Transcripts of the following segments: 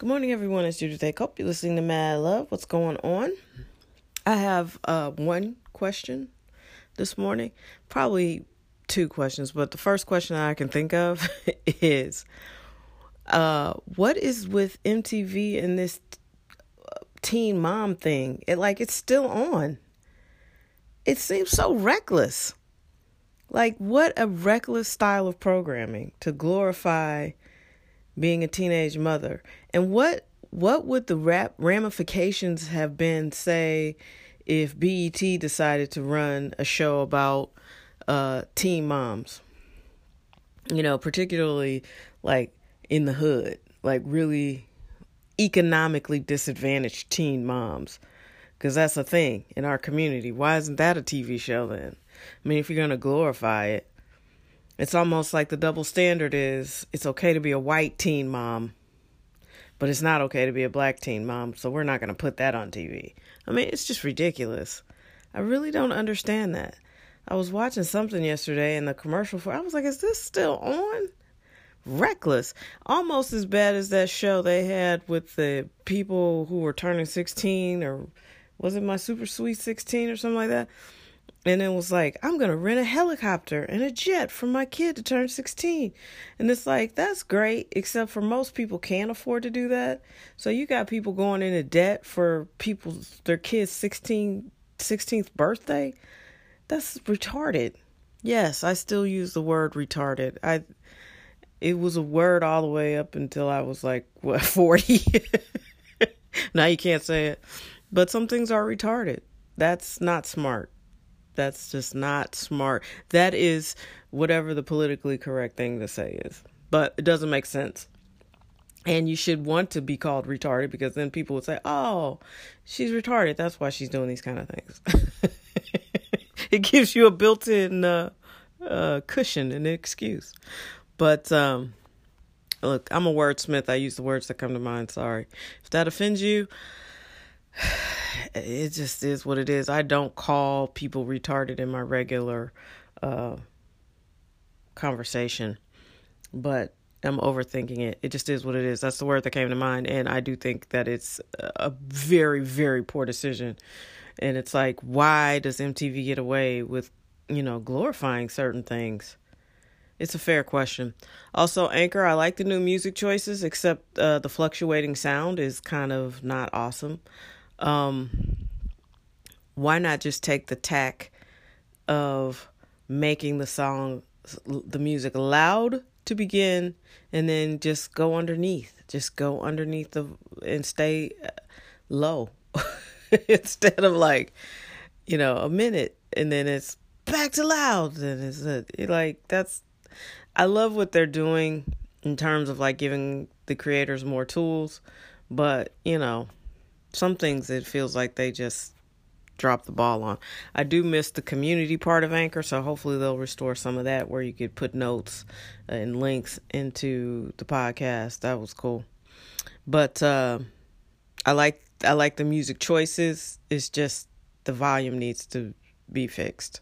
Good morning, everyone. It's Judith A. Cope. You're listening to Mad Love. What's going on? I have uh, one question this morning. Probably two questions, but the first question I can think of is uh, what is with MTV and this teen mom thing? It like it's still on. It seems so reckless. Like what a reckless style of programming to glorify being a teenage mother. And what what would the rap ramifications have been say if BET decided to run a show about uh teen moms? You know, particularly like in the hood, like really economically disadvantaged teen moms. Because that's a thing in our community. Why isn't that a TV show then? I mean, if you're going to glorify it, it's almost like the double standard is it's okay to be a white teen mom, but it's not okay to be a black teen mom, so we're not going to put that on TV. I mean, it's just ridiculous. I really don't understand that. I was watching something yesterday in the commercial for I was like, is this still on? Reckless. Almost as bad as that show they had with the people who were turning 16 or was it my super sweet 16 or something like that? And it was like, I'm going to rent a helicopter and a jet for my kid to turn 16. And it's like, that's great, except for most people can't afford to do that. So you got people going into debt for people's, their kids' 16, 16th birthday. That's retarded. Yes, I still use the word retarded. I, it was a word all the way up until I was like, what, 40? now you can't say it. But some things are retarded. That's not smart. That's just not smart. That is whatever the politically correct thing to say is. But it doesn't make sense. And you should want to be called retarded because then people would say, oh, she's retarded. That's why she's doing these kind of things. it gives you a built in uh, uh, cushion and excuse. But um, look, I'm a wordsmith. I use the words that come to mind. Sorry. If that offends you, it just is what it is. I don't call people retarded in my regular uh, conversation, but I'm overthinking it. It just is what it is. That's the word that came to mind, and I do think that it's a very, very poor decision. And it's like, why does MTV get away with, you know, glorifying certain things? It's a fair question. Also, Anchor, I like the new music choices, except uh, the fluctuating sound is kind of not awesome um, why not just take the tack of making the song, the music loud to begin, and then just go underneath, just go underneath the and stay uh, low instead of like, you know, a minute and then it's back to loud and it's a, like that's. I love what they're doing in terms of like giving the creators more tools, but you know some things it feels like they just drop the ball on. I do miss the community part of Anchor, so hopefully they'll restore some of that where you could put notes and links into the podcast. That was cool. But uh, I like I like the music choices. It's just the volume needs to be fixed.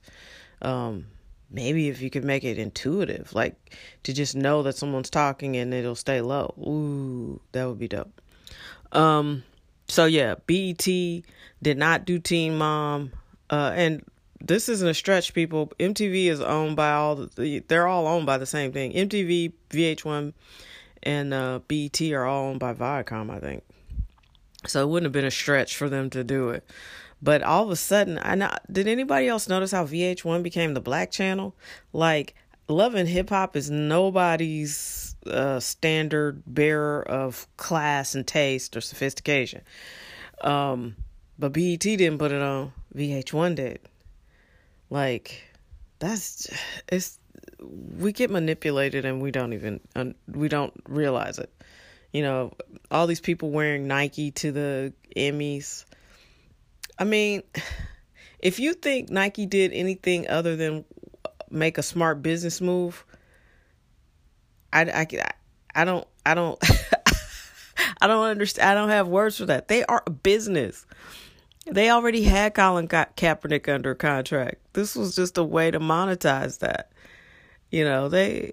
Um, maybe if you could make it intuitive, like to just know that someone's talking and it'll stay low. Ooh, that would be dope. Um, so yeah, BET did not do Teen Mom, uh, and this isn't a stretch. People, MTV is owned by all the. They're all owned by the same thing. MTV, VH1, and uh, BET are all owned by Viacom, I think. So it wouldn't have been a stretch for them to do it. But all of a sudden, I know, did anybody else notice how VH1 became the black channel? Like Love and Hip Hop is nobody's uh, standard bearer of class and taste or sophistication. Um, but BET didn't put it on. VH1 did. Like, that's it's we get manipulated and we don't even we don't realize it. You know, all these people wearing Nike to the Emmys. I mean, if you think Nike did anything other than make a smart business move, I, I, I don't, I don't, I don't understand. I don't have words for that. They are a business. They already had Colin Ka- Kaepernick under contract. This was just a way to monetize that. You know, they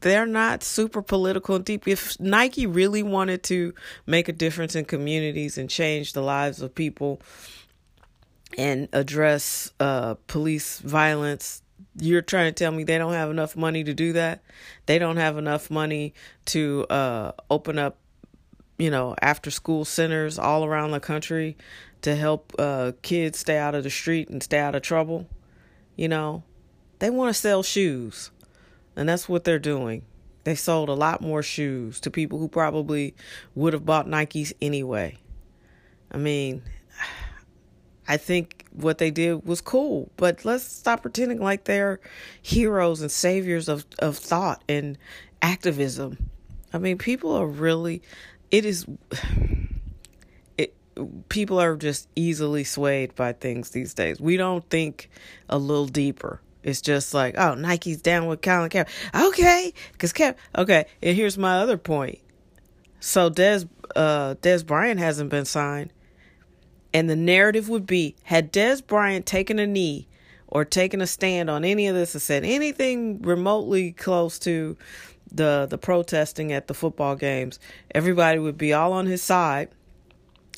they're not super political and deep. If Nike really wanted to make a difference in communities and change the lives of people and address uh, police violence, you're trying to tell me they don't have enough money to do that? They don't have enough money to uh, open up, you know, after school centers all around the country to help uh, kids stay out of the street and stay out of trouble? You know, they want to sell shoes. And that's what they're doing. They sold a lot more shoes to people who probably would have bought Nikes anyway. I mean, I think what they did was cool, but let's stop pretending like they're heroes and saviors of, of thought and activism. I mean, people are really, it is, it, people are just easily swayed by things these days. We don't think a little deeper. It's just like, oh, Nike's down with Colin Kaepernick. Okay, because Cap. Okay, and here's my other point. So Dez, uh, Dez Bryant hasn't been signed, and the narrative would be had Dez Bryant taken a knee or taken a stand on any of this and said anything remotely close to the the protesting at the football games, everybody would be all on his side.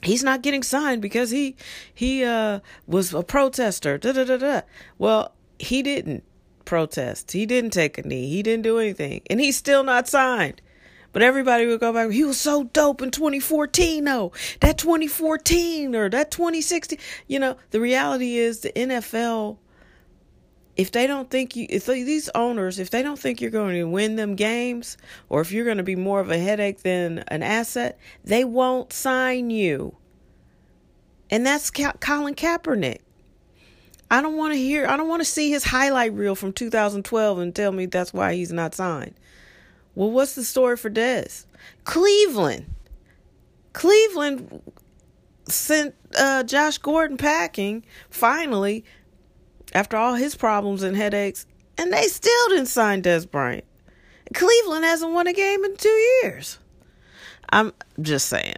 He's not getting signed because he he uh was a protester. Da da da da. Well, he didn't protest. He didn't take a knee. He didn't do anything. And he's still not signed. But everybody would go back. He was so dope in 2014, though. That 2014 or that 2016. You know, the reality is the NFL, if they don't think you, if these owners, if they don't think you're going to win them games or if you're going to be more of a headache than an asset, they won't sign you. And that's Colin Kaepernick. I don't want to hear, I don't want to see his highlight reel from 2012 and tell me that's why he's not signed. Well, what's the story for Dez? Cleveland. Cleveland sent uh, Josh Gordon packing finally after all his problems and headaches, and they still didn't sign Dez Bryant. Cleveland hasn't won a game in two years. I'm just saying,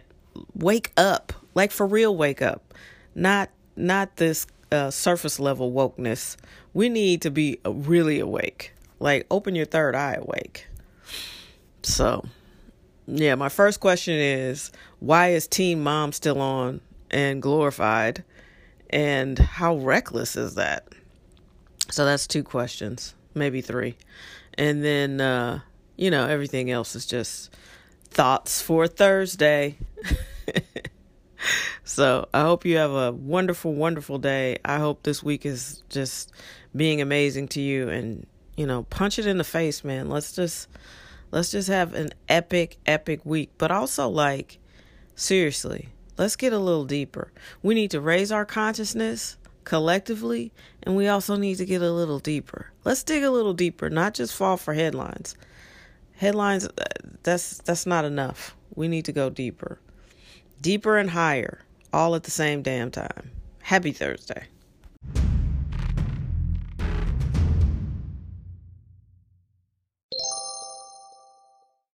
wake up, like for real, wake up, not not this uh, surface level wokeness. We need to be really awake. Like, open your third eye awake. So, yeah, my first question is why is Teen Mom still on and glorified? And how reckless is that? So, that's two questions, maybe three. And then, uh, you know, everything else is just thoughts for Thursday. So I hope you have a wonderful, wonderful day. I hope this week is just being amazing to you and, you know, punch it in the face, man. Let's just let's just have an epic, epic week. But also like seriously, let's get a little deeper. We need to raise our consciousness collectively and we also need to get a little deeper. Let's dig a little deeper, not just fall for headlines. Headlines uh, that's that's not enough. We need to go deeper. Deeper and higher all at the same damn time. Happy Thursday.